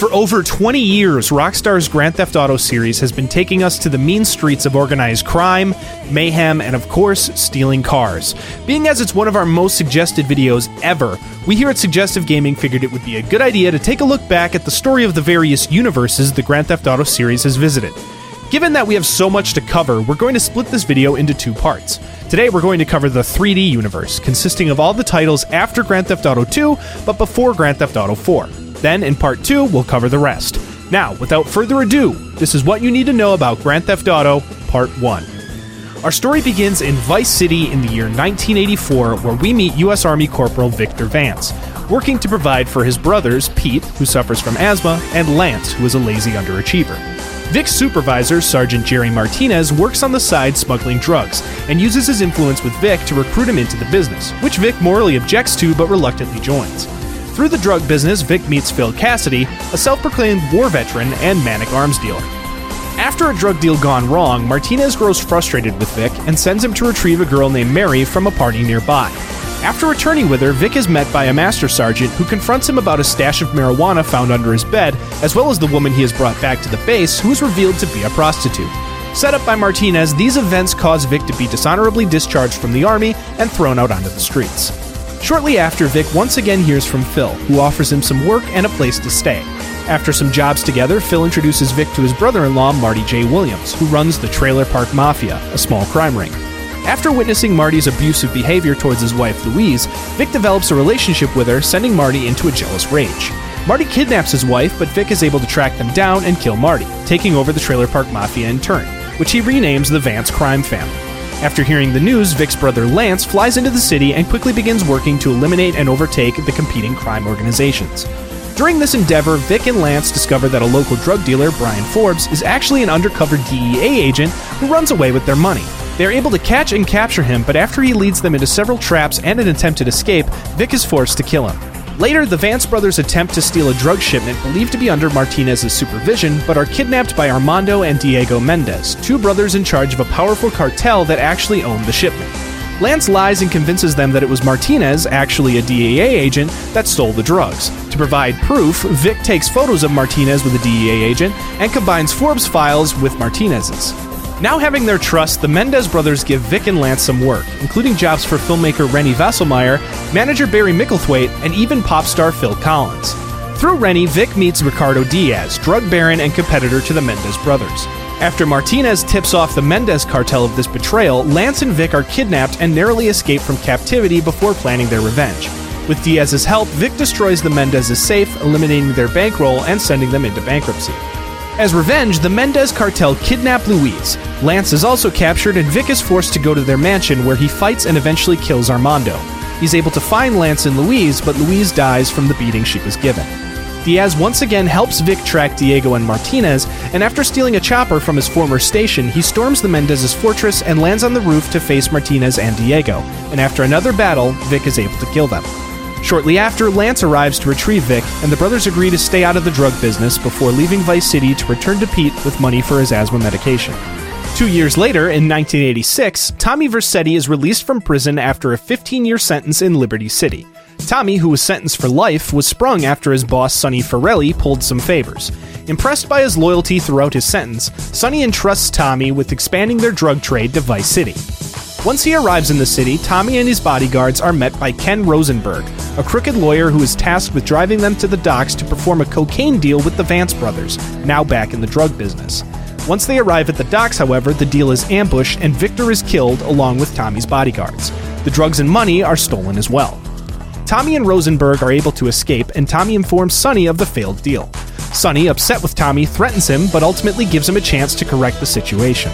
For over 20 years, Rockstar's Grand Theft Auto series has been taking us to the mean streets of organized crime, mayhem, and of course, stealing cars. Being as it's one of our most suggested videos ever, we here at Suggestive Gaming figured it would be a good idea to take a look back at the story of the various universes the Grand Theft Auto series has visited. Given that we have so much to cover, we're going to split this video into two parts. Today we're going to cover the 3D universe, consisting of all the titles after Grand Theft Auto 2, but before Grand Theft Auto 4. Then, in part 2, we'll cover the rest. Now, without further ado, this is what you need to know about Grand Theft Auto Part 1. Our story begins in Vice City in the year 1984, where we meet U.S. Army Corporal Victor Vance, working to provide for his brothers, Pete, who suffers from asthma, and Lance, who is a lazy underachiever. Vic's supervisor, Sergeant Jerry Martinez, works on the side smuggling drugs and uses his influence with Vic to recruit him into the business, which Vic morally objects to but reluctantly joins. Through the drug business, Vic meets Phil Cassidy, a self proclaimed war veteran and manic arms dealer. After a drug deal gone wrong, Martinez grows frustrated with Vic and sends him to retrieve a girl named Mary from a party nearby. After returning with her, Vic is met by a master sergeant who confronts him about a stash of marijuana found under his bed, as well as the woman he has brought back to the base, who is revealed to be a prostitute. Set up by Martinez, these events cause Vic to be dishonorably discharged from the army and thrown out onto the streets. Shortly after, Vic once again hears from Phil, who offers him some work and a place to stay. After some jobs together, Phil introduces Vic to his brother in law, Marty J. Williams, who runs the Trailer Park Mafia, a small crime ring. After witnessing Marty's abusive behavior towards his wife, Louise, Vic develops a relationship with her, sending Marty into a jealous rage. Marty kidnaps his wife, but Vic is able to track them down and kill Marty, taking over the Trailer Park Mafia in turn, which he renames the Vance crime family. After hearing the news, Vic's brother Lance flies into the city and quickly begins working to eliminate and overtake the competing crime organizations. During this endeavor, Vic and Lance discover that a local drug dealer, Brian Forbes, is actually an undercover DEA agent who runs away with their money. They are able to catch and capture him, but after he leads them into several traps and an attempted escape, Vic is forced to kill him. Later, the Vance brothers attempt to steal a drug shipment believed to be under Martinez's supervision, but are kidnapped by Armando and Diego Mendez, two brothers in charge of a powerful cartel that actually owned the shipment. Lance lies and convinces them that it was Martinez, actually a DEA agent, that stole the drugs. To provide proof, Vic takes photos of Martinez with a DEA agent and combines Forbes' files with Martinez's. Now having their trust, the Mendez brothers give Vic and Lance some work, including jobs for filmmaker Reni Wassulmaier, manager Barry Micklethwaite, and even pop star Phil Collins. Through Reni, Vic meets Ricardo Diaz, drug baron and competitor to the Mendez brothers. After Martinez tips off the Mendez cartel of this betrayal, Lance and Vic are kidnapped and narrowly escape from captivity before planning their revenge. With Diaz's help, Vic destroys the Mendez's safe, eliminating their bankroll and sending them into bankruptcy. As revenge, the Mendez cartel kidnap Louise. Lance is also captured, and Vic is forced to go to their mansion where he fights and eventually kills Armando. He's able to find Lance and Louise, but Louise dies from the beating she was given. Diaz once again helps Vic track Diego and Martinez, and after stealing a chopper from his former station, he storms the Mendez's fortress and lands on the roof to face Martinez and Diego. And after another battle, Vic is able to kill them. Shortly after, Lance arrives to retrieve Vic, and the brothers agree to stay out of the drug business before leaving Vice City to return to Pete with money for his asthma medication. Two years later, in 1986, Tommy Vercetti is released from prison after a 15 year sentence in Liberty City. Tommy, who was sentenced for life, was sprung after his boss Sonny Forelli pulled some favors. Impressed by his loyalty throughout his sentence, Sonny entrusts Tommy with expanding their drug trade to Vice City. Once he arrives in the city, Tommy and his bodyguards are met by Ken Rosenberg, a crooked lawyer who is tasked with driving them to the docks to perform a cocaine deal with the Vance brothers, now back in the drug business. Once they arrive at the docks, however, the deal is ambushed and Victor is killed along with Tommy's bodyguards. The drugs and money are stolen as well. Tommy and Rosenberg are able to escape, and Tommy informs Sonny of the failed deal. Sonny, upset with Tommy, threatens him, but ultimately gives him a chance to correct the situation.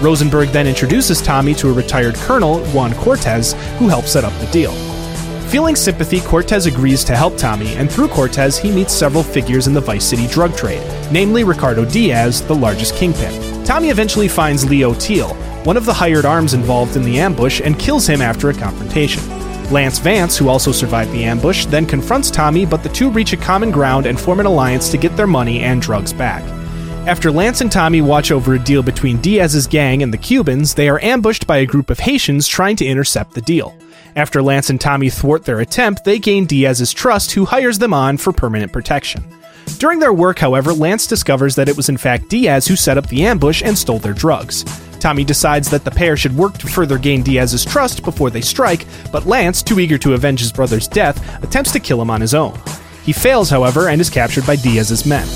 Rosenberg then introduces Tommy to a retired colonel, Juan Cortez, who helps set up the deal. Feeling sympathy, Cortez agrees to help Tommy, and through Cortez, he meets several figures in the Vice City drug trade, namely Ricardo Diaz, the largest kingpin. Tommy eventually finds Leo Teal, one of the hired arms involved in the ambush, and kills him after a confrontation. Lance Vance, who also survived the ambush, then confronts Tommy, but the two reach a common ground and form an alliance to get their money and drugs back. After Lance and Tommy watch over a deal between Diaz's gang and the Cubans, they are ambushed by a group of Haitians trying to intercept the deal. After Lance and Tommy thwart their attempt, they gain Diaz's trust, who hires them on for permanent protection. During their work, however, Lance discovers that it was in fact Diaz who set up the ambush and stole their drugs. Tommy decides that the pair should work to further gain Diaz's trust before they strike, but Lance, too eager to avenge his brother's death, attempts to kill him on his own. He fails, however, and is captured by Diaz's men.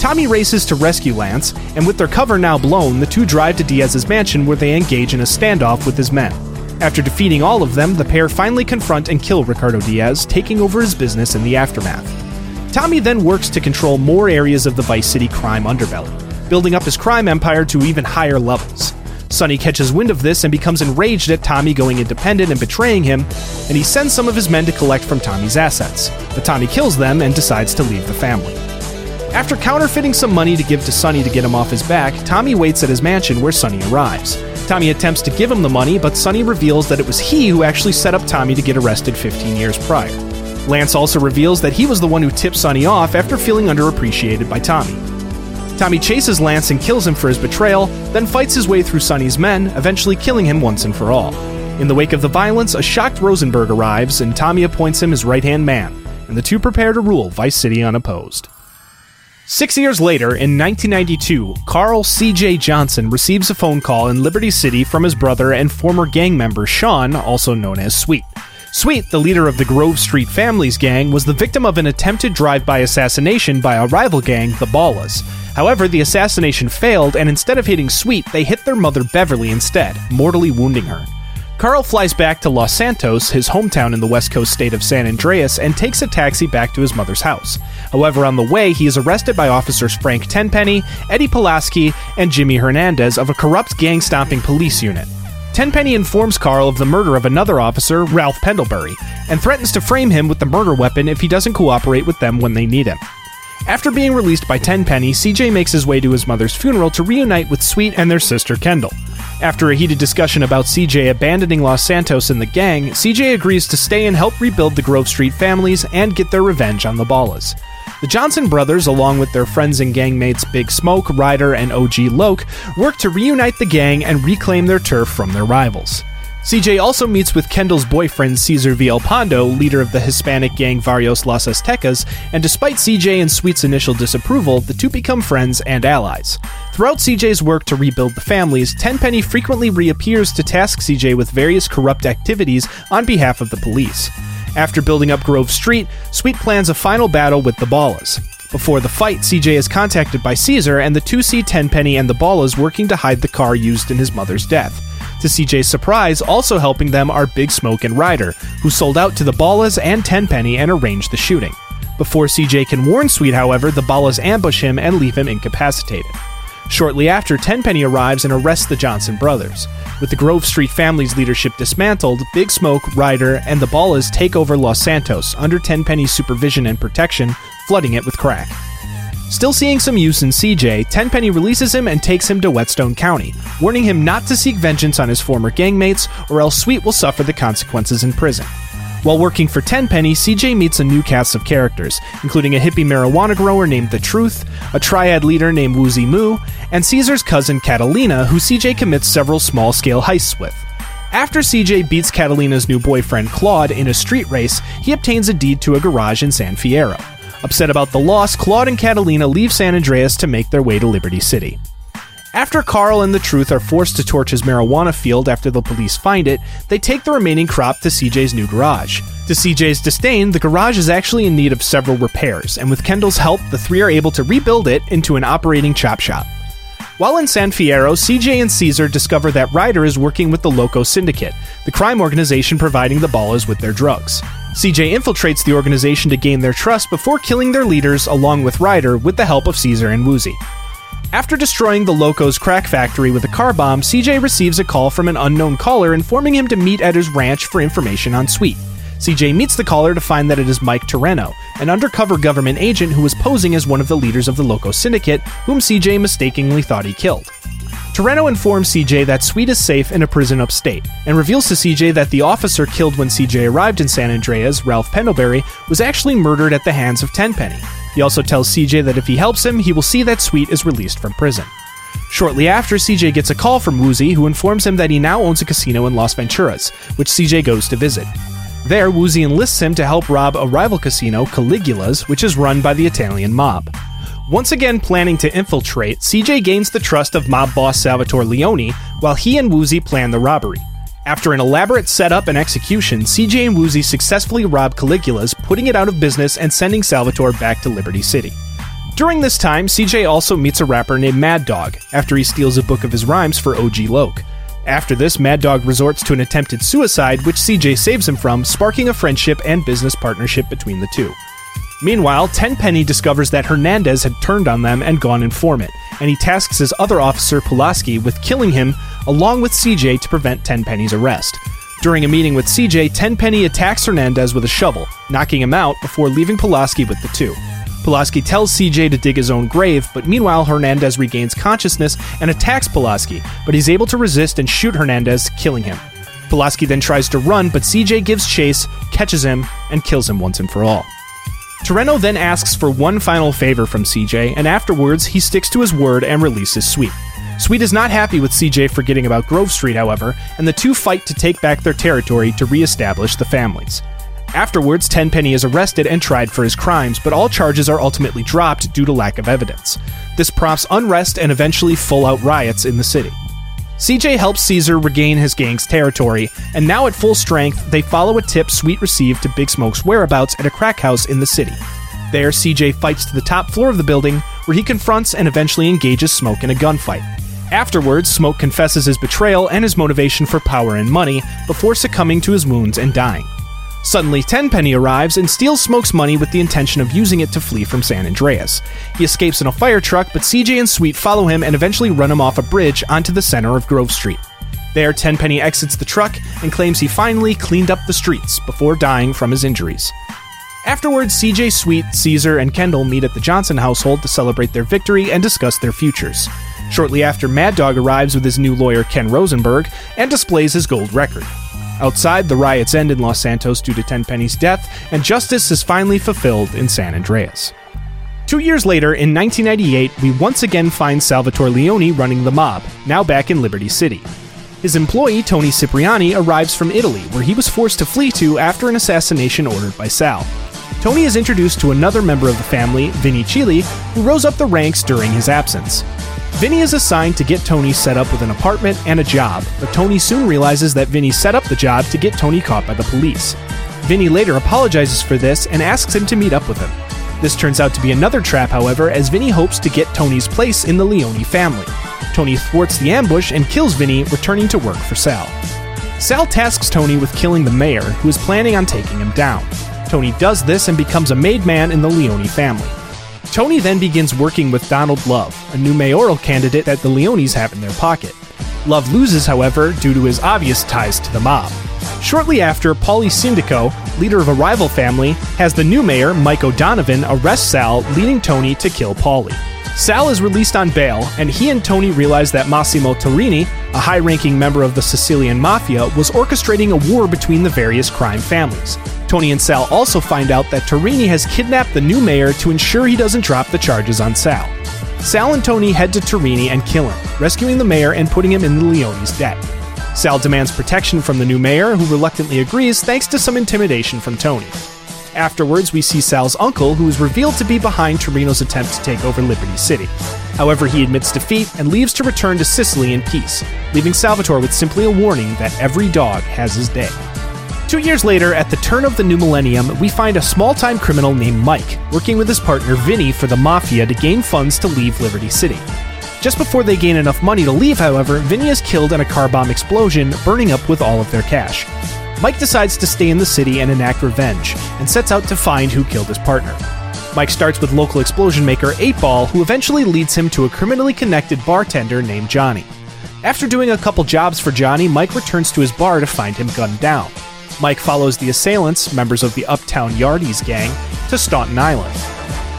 Tommy races to rescue Lance, and with their cover now blown, the two drive to Diaz's mansion where they engage in a standoff with his men. After defeating all of them, the pair finally confront and kill Ricardo Diaz, taking over his business in the aftermath. Tommy then works to control more areas of the Vice City crime underbelly, building up his crime empire to even higher levels. Sonny catches wind of this and becomes enraged at Tommy going independent and betraying him, and he sends some of his men to collect from Tommy's assets. But Tommy kills them and decides to leave the family. After counterfeiting some money to give to Sonny to get him off his back, Tommy waits at his mansion where Sonny arrives. Tommy attempts to give him the money, but Sonny reveals that it was he who actually set up Tommy to get arrested 15 years prior. Lance also reveals that he was the one who tipped Sonny off after feeling underappreciated by Tommy. Tommy chases Lance and kills him for his betrayal, then fights his way through Sonny's men, eventually killing him once and for all. In the wake of the violence, a shocked Rosenberg arrives, and Tommy appoints him his right hand man, and the two prepare to rule Vice City unopposed. Six years later, in 1992, Carl C.J. Johnson receives a phone call in Liberty City from his brother and former gang member Sean, also known as Sweet. Sweet, the leader of the Grove Street Families gang, was the victim of an attempted drive by assassination by a rival gang, the Ballas. However, the assassination failed, and instead of hitting Sweet, they hit their mother Beverly instead, mortally wounding her. Carl flies back to Los Santos, his hometown in the west coast state of San Andreas, and takes a taxi back to his mother's house. However, on the way, he is arrested by officers Frank Tenpenny, Eddie Pulaski, and Jimmy Hernandez of a corrupt gang stomping police unit. Tenpenny informs Carl of the murder of another officer, Ralph Pendlebury, and threatens to frame him with the murder weapon if he doesn't cooperate with them when they need him. After being released by Tenpenny, CJ makes his way to his mother's funeral to reunite with Sweet and their sister Kendl. After a heated discussion about CJ abandoning Los Santos and the gang, CJ agrees to stay and help rebuild the Grove Street families and get their revenge on the Ballas. The Johnson brothers, along with their friends and gangmates Big Smoke, Ryder, and OG Loc, work to reunite the gang and reclaim their turf from their rivals. CJ also meets with Kendall's boyfriend Cesar Vialpando, leader of the Hispanic gang Varrios Los Aztecas, and despite CJ and Sweet's initial disapproval, the two become friends and allies. Throughout CJ's work to rebuild the families, Tenpenny frequently reappears to task CJ with various corrupt activities on behalf of the police. After building up Grove Street, Sweet plans a final battle with the Ballas. Before the fight, CJ is contacted by Cesar, and the two see Tenpenny and the Ballas working to hide the car used in his mother's death. To CJ's surprise, also helping them are Big Smoke and Ryder, who sold out to the Ballas and Tenpenny and arranged the shooting. Before CJ can warn Sweet, however, the Ballas ambush him and leave him incapacitated. Shortly after, Tenpenny arrives and arrests the Johnson brothers. With the Grove Street family's leadership dismantled, Big Smoke, Ryder, and the Ballas take over Los Santos under Tenpenny's supervision and protection, flooding it with crack. Still seeing some use in CJ, Tenpenny releases him and takes him to Whetstone County, warning him not to seek vengeance on his former gangmates, or else Sweet will suffer the consequences in prison. While working for Tenpenny, CJ meets a new cast of characters, including a hippie marijuana grower named The Truth, a triad leader named Wu Zi Mu, and Cesar's cousin Catalina, who CJ commits several small scale heists with. After CJ beats Catalina's new boyfriend Claude in a street race, he obtains a deed to a garage in San Fierro. Upset about the loss, Claude and Catalina leave San Andreas to make their way to Liberty City. After Carl and the Truth are forced to torch his marijuana field after the police find it, they take the remaining crop to CJ's new garage. To CJ's disdain, the garage is actually in need of several repairs, and with Kendl's help, the three are able to rebuild it into an operating chop shop. While in San Fierro, CJ and Cesar discover that Ryder is working with the Loco Syndicate, the crime organization providing the Ballas with their drugs. CJ infiltrates the organization to gain their trust before killing their leaders along with Ryder with the help of Cesar and Woozie. After destroying the Loco's crack factory with a car bomb, CJ receives a call from an unknown caller informing him to meet at his ranch for information on Sweet. CJ meets the caller to find that it is Mike Toreno, an undercover government agent who was posing as one of the leaders of the Loco Syndicate, whom CJ mistakenly thought he killed. Toreno informs CJ that Sweet is safe in a prison upstate, and reveals to CJ that the officer killed when CJ arrived in San Andreas, Ralph Pendlebury, was actually murdered at the hands of Tenpenny. He also tells CJ that if he helps him, he will see that Sweet is released from prison. Shortly after, CJ gets a call from Woozie, who informs him that he now owns a casino in Las Venturas, which CJ goes to visit. There, Woozie enlists him to help rob a rival casino, Caligula's, which is run by the Italian mob. Once again planning to infiltrate, CJ gains the trust of mob boss Salvatore Leone while he and Woozie plan the robbery. After an elaborate setup and execution, CJ and Woozie successfully rob Caligula's, putting it out of business and sending Salvatore back to Liberty City. During this time, CJ also meets a rapper named Madd Dogg after he steals a book of his rhymes for OG Loc. After this, Madd Dogg resorts to an attempted suicide, which CJ saves him from, sparking a friendship and business partnership between the two. Meanwhile, Tenpenny discovers that Hernandez had turned on them and gone informant, and he tasks his other officer, Pulaski, with killing him along with CJ to prevent Tenpenny's arrest. During a meeting with CJ, Tenpenny attacks Hernandez with a shovel, knocking him out before leaving Pulaski with the two. Pulaski tells CJ to dig his own grave, but meanwhile, Hernandez regains consciousness and attacks Pulaski, but he's able to resist and shoot Hernandez, killing him. Pulaski then tries to run, but CJ gives chase, catches him, and kills him once and for all. Toreno then asks for one final favor from CJ, and afterwards he sticks to his word and releases Sweet. Sweet is not happy with CJ forgetting about Grove Street, however, and the two fight to take back their territory to re-establish the families. Afterwards, Tenpenny is arrested and tried for his crimes, but all charges are ultimately dropped due to lack of evidence. This prompts unrest and eventually full out riots in the city. CJ helps Cesar regain his gang's territory, and now at full strength, they follow a tip Sweet received to Big Smoke's whereabouts at a crack house in the city. There, CJ fights to the top floor of the building, where he confronts and eventually engages Smoke in a gunfight. Afterwards, Smoke confesses his betrayal and his motivation for power and money before succumbing to his wounds and dying. Suddenly, Tenpenny arrives and steals Smoke's money with the intention of using it to flee from San Andreas. He escapes in a fire truck, but CJ and Sweet follow him and eventually run him off a bridge onto the center of Grove Street. There, Tenpenny exits the truck and claims he finally cleaned up the streets before dying from his injuries. Afterwards, CJ Sweet, Cesar, and Kendl meet at the Johnson household to celebrate their victory and discuss their futures. Shortly after, Madd Dogg arrives with his new lawyer, Ken Rosenberg, and displays his gold record. Outside, the riots end in Los Santos due to Tenpenny's death, and justice is finally fulfilled in San Andreas. Two years later, in 1998, we once again find Salvatore Leone running the mob, now back in Liberty City. His employee, Tony Cipriani, arrives from Italy, where he was forced to flee to after an assassination ordered by Sal. Tony is introduced to another member of the family, Vinny Cilli, who rose up the ranks during his absence. Vinny is assigned to get Tony set up with an apartment and a job, but Tony soon realizes that Vinny set up the job to get Tony caught by the police. Vinny later apologizes for this and asks him to meet up with him. This turns out to be another trap, however, as Vinny hopes to get Tony's place in the Leone family. Tony thwarts the ambush and kills Vinny, returning to work for Sal. Sal tasks Tony with killing the mayor, who is planning on taking him down. Tony does this and becomes a made man in the Leone family. Tony then begins working with Donald Love, a new mayoral candidate that the Leones have in their pocket. Love loses, however, due to his obvious ties to the mob. Shortly after, Paulie Sindico, leader of a rival family, has the new mayor, Mike O'Donovan, arrest Sal, leading Tony to kill Paulie. Sal is released on bail, and he and Tony realize that Massimo Torini, a high ranking member of the Sicilian Mafia, was orchestrating a war between the various crime families. Tony and Sal also find out that Torini has kidnapped the new mayor to ensure he doesn't drop the charges on Sal. Sal and Tony head to Torini and kill him, rescuing the mayor and putting him in the Leone's debt. Sal demands protection from the new mayor, who reluctantly agrees thanks to some intimidation from Tony. Afterwards, we see Sal's uncle, who is revealed to be behind Torino's attempt to take over Liberty City. However, he admits defeat and leaves to return to Sicily in peace, leaving Salvatore with simply a warning that every dog has his day. Two years later, at the turn of the new millennium, we find a small time criminal named Mike working with his partner Vinny for the Mafia to gain funds to leave Liberty City. Just before they gain enough money to leave, however, Vinny is killed in a car bomb explosion, burning up with all of their cash. Mike decides to stay in the city and enact revenge, and sets out to find who killed his partner. Mike starts with local explosion maker 8 Ball, who eventually leads him to a criminally connected bartender named Johnny. After doing a couple jobs for Johnny, Mike returns to his bar to find him gunned down. Mike follows the assailants, members of the Uptown Yardies gang, to Staunton Island.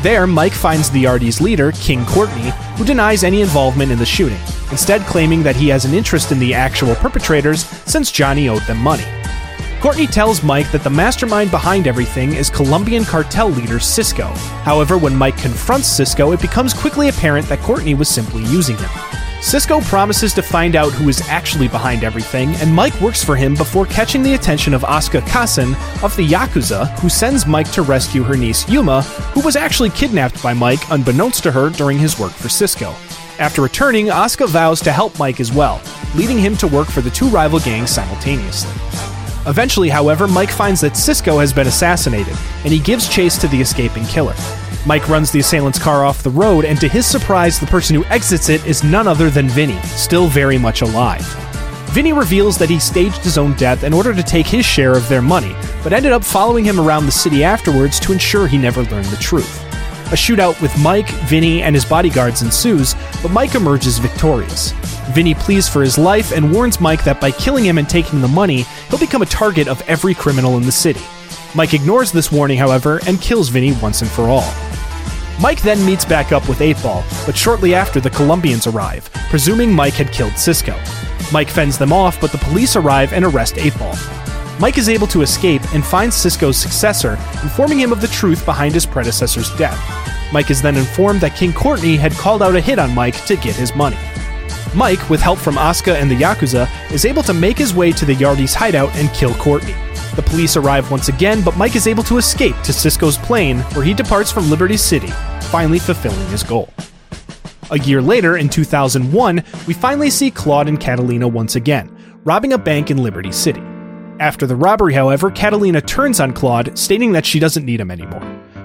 There, Mike finds the Yardies leader, King Courtney, who denies any involvement in the shooting, instead claiming that he has an interest in the actual perpetrators since Johnny owed them money. Courtney tells Mike that the mastermind behind everything is Colombian cartel leader Cisco. However, when Mike confronts Cisco, it becomes quickly apparent that Courtney was simply using him. Cisco promises to find out who is actually behind everything, and Mike works for him before catching the attention of Asuka Kasen of the Yakuza, who sends Mike to rescue her niece Yuma, who was actually kidnapped by Mike unbeknownst to her during his work for Cisco. After returning, Asuka vows to help Mike as well, leading him to work for the two rival gangs simultaneously. Eventually, however, Mike finds that Cisco has been assassinated, and he gives chase to the escaping killer. Mike runs the assailant's car off the road, and to his surprise, the person who exits it is none other than Vinny, still very much alive. Vinny reveals that he staged his own death in order to take his share of their money, but ended up following him around the city afterwards to ensure he never learned the truth. A shootout with Mike, Vinny, and his bodyguards ensues, but Mike emerges victorious. Vinny pleads for his life and warns Mike that by killing him and taking the money, he'll become a target of every criminal in the city. Mike ignores this warning, however, and kills Vinny once and for all. Mike then meets back up with 8 Ball, but shortly after the Colombians arrive, presuming Mike had killed Cisco. Mike fends them off, but the police arrive and arrest 8 Ball. Mike is able to escape and finds Cisco's successor, informing him of the truth behind his predecessor's death. Mike is then informed that King Courtney had called out a hit on Mike to get his money. Mike, with help from Asuka and the Yakuza, is able to make his way to the Yardies' hideout and kill Courtney. The police arrive once again, but Mike is able to escape to Cisco's plane, where he departs from Liberty City, finally fulfilling his goal. A year later, in 2001, we finally see Claude and Catalina once again, robbing a bank in Liberty City. After the robbery, however, Catalina turns on Claude, stating that she doesn't need him anymore.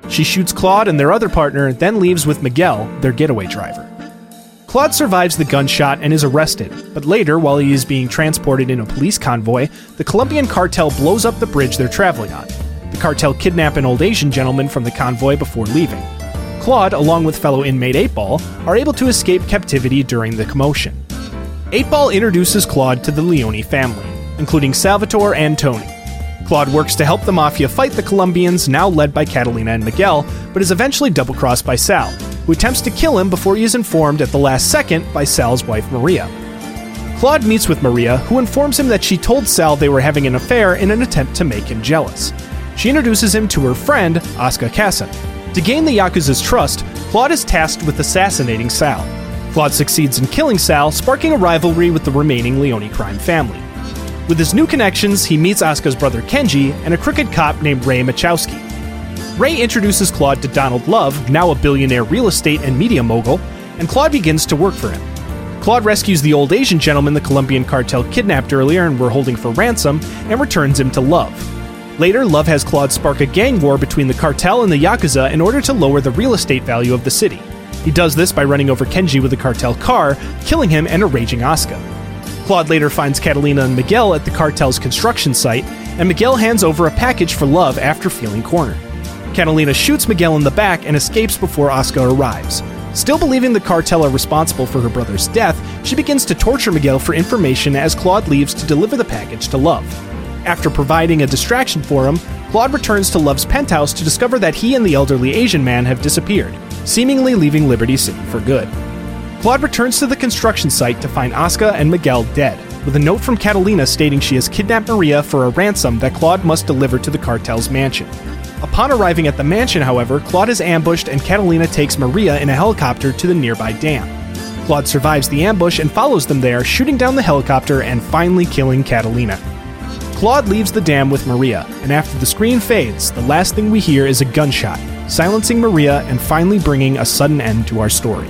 She shoots Claude and their other partner, then leaves with Miguel, their getaway driver. Claude survives the gunshot and is arrested, but later, while he is being transported in a police convoy, the Colombian cartel blows up the bridge they're traveling on. The cartel kidnap an old Asian gentleman from the convoy before leaving. Claude, along with fellow inmate 8 Ball, are able to escape captivity during the commotion. 8 Ball introduces Claude to the Leone family, including Salvatore and Tony. Claude works to help the Mafia fight the Colombians, now led by Catalina and Miguel, but is eventually double crossed by Sal, who attempts to kill him before he is informed at the last second by Sal's wife Maria. Claude meets with Maria, who informs him that she told Sal they were having an affair in an attempt to make him jealous. She introduces him to her friend, Asuka Kasen. To gain the Yakuza's trust, Claude is tasked with assassinating Sal. Claude succeeds in killing Sal, sparking a rivalry with the remaining Leone crime family. With his new connections, he meets Asuka's brother Kenji and a crooked cop named Ray Machowski. Ray introduces Claude to Donald Love, now a billionaire real estate and media mogul, and Claude begins to work for him. Claude rescues the old Asian gentleman the Colombian cartel kidnapped earlier and were holding for ransom and returns him to Love. Later, Love has Claude spark a gang war between the cartel and the Yakuza in order to lower the real estate value of the city. He does this by running over Kenji with a cartel car, killing him and enraging Asuka. Claude later finds Catalina and Miguel at the cartel's construction site, and Miguel hands over a package for Love after feeling cornered. Catalina shoots Miguel in the back and escapes before Oscar arrives. Still believing the cartel are responsible for her brother's death, she begins to torture Miguel for information as Claude leaves to deliver the package to Love. After providing a distraction for him, Claude returns to Love's penthouse to discover that he and the elderly Asian man have disappeared, seemingly leaving Liberty City for good. Claude returns to the construction site to find Asuka and Miguel dead, with a note from Catalina stating she has kidnapped Maria for a ransom that Claude must deliver to the cartel's mansion. Upon arriving at the mansion, however, Claude is ambushed and Catalina takes Maria in a helicopter to the nearby dam. Claude survives the ambush and follows them there, shooting down the helicopter and finally killing Catalina. Claude leaves the dam with Maria, and after the screen fades, the last thing we hear is a gunshot, silencing Maria and finally bringing a sudden end to our story.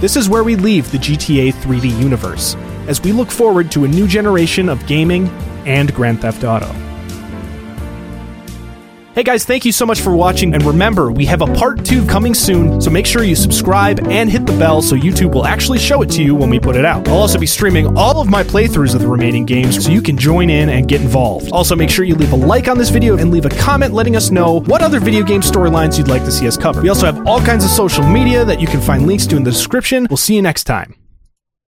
This is where we leave the GTA 3D universe, as we look forward to a new generation of gaming and Grand Theft Auto. Hey guys, thank you so much for watching, and remember, we have a part 2 coming soon, so make sure you subscribe and hit the bell so YouTube will actually show it to you when we put it out. I'll also be streaming all of my playthroughs of the remaining games so you can join in and get involved. Also, make sure you leave a like on this video and leave a comment letting us know what other video game storylines you'd like to see us cover. We also have all kinds of social media that you can find links to in the description. We'll see you next time.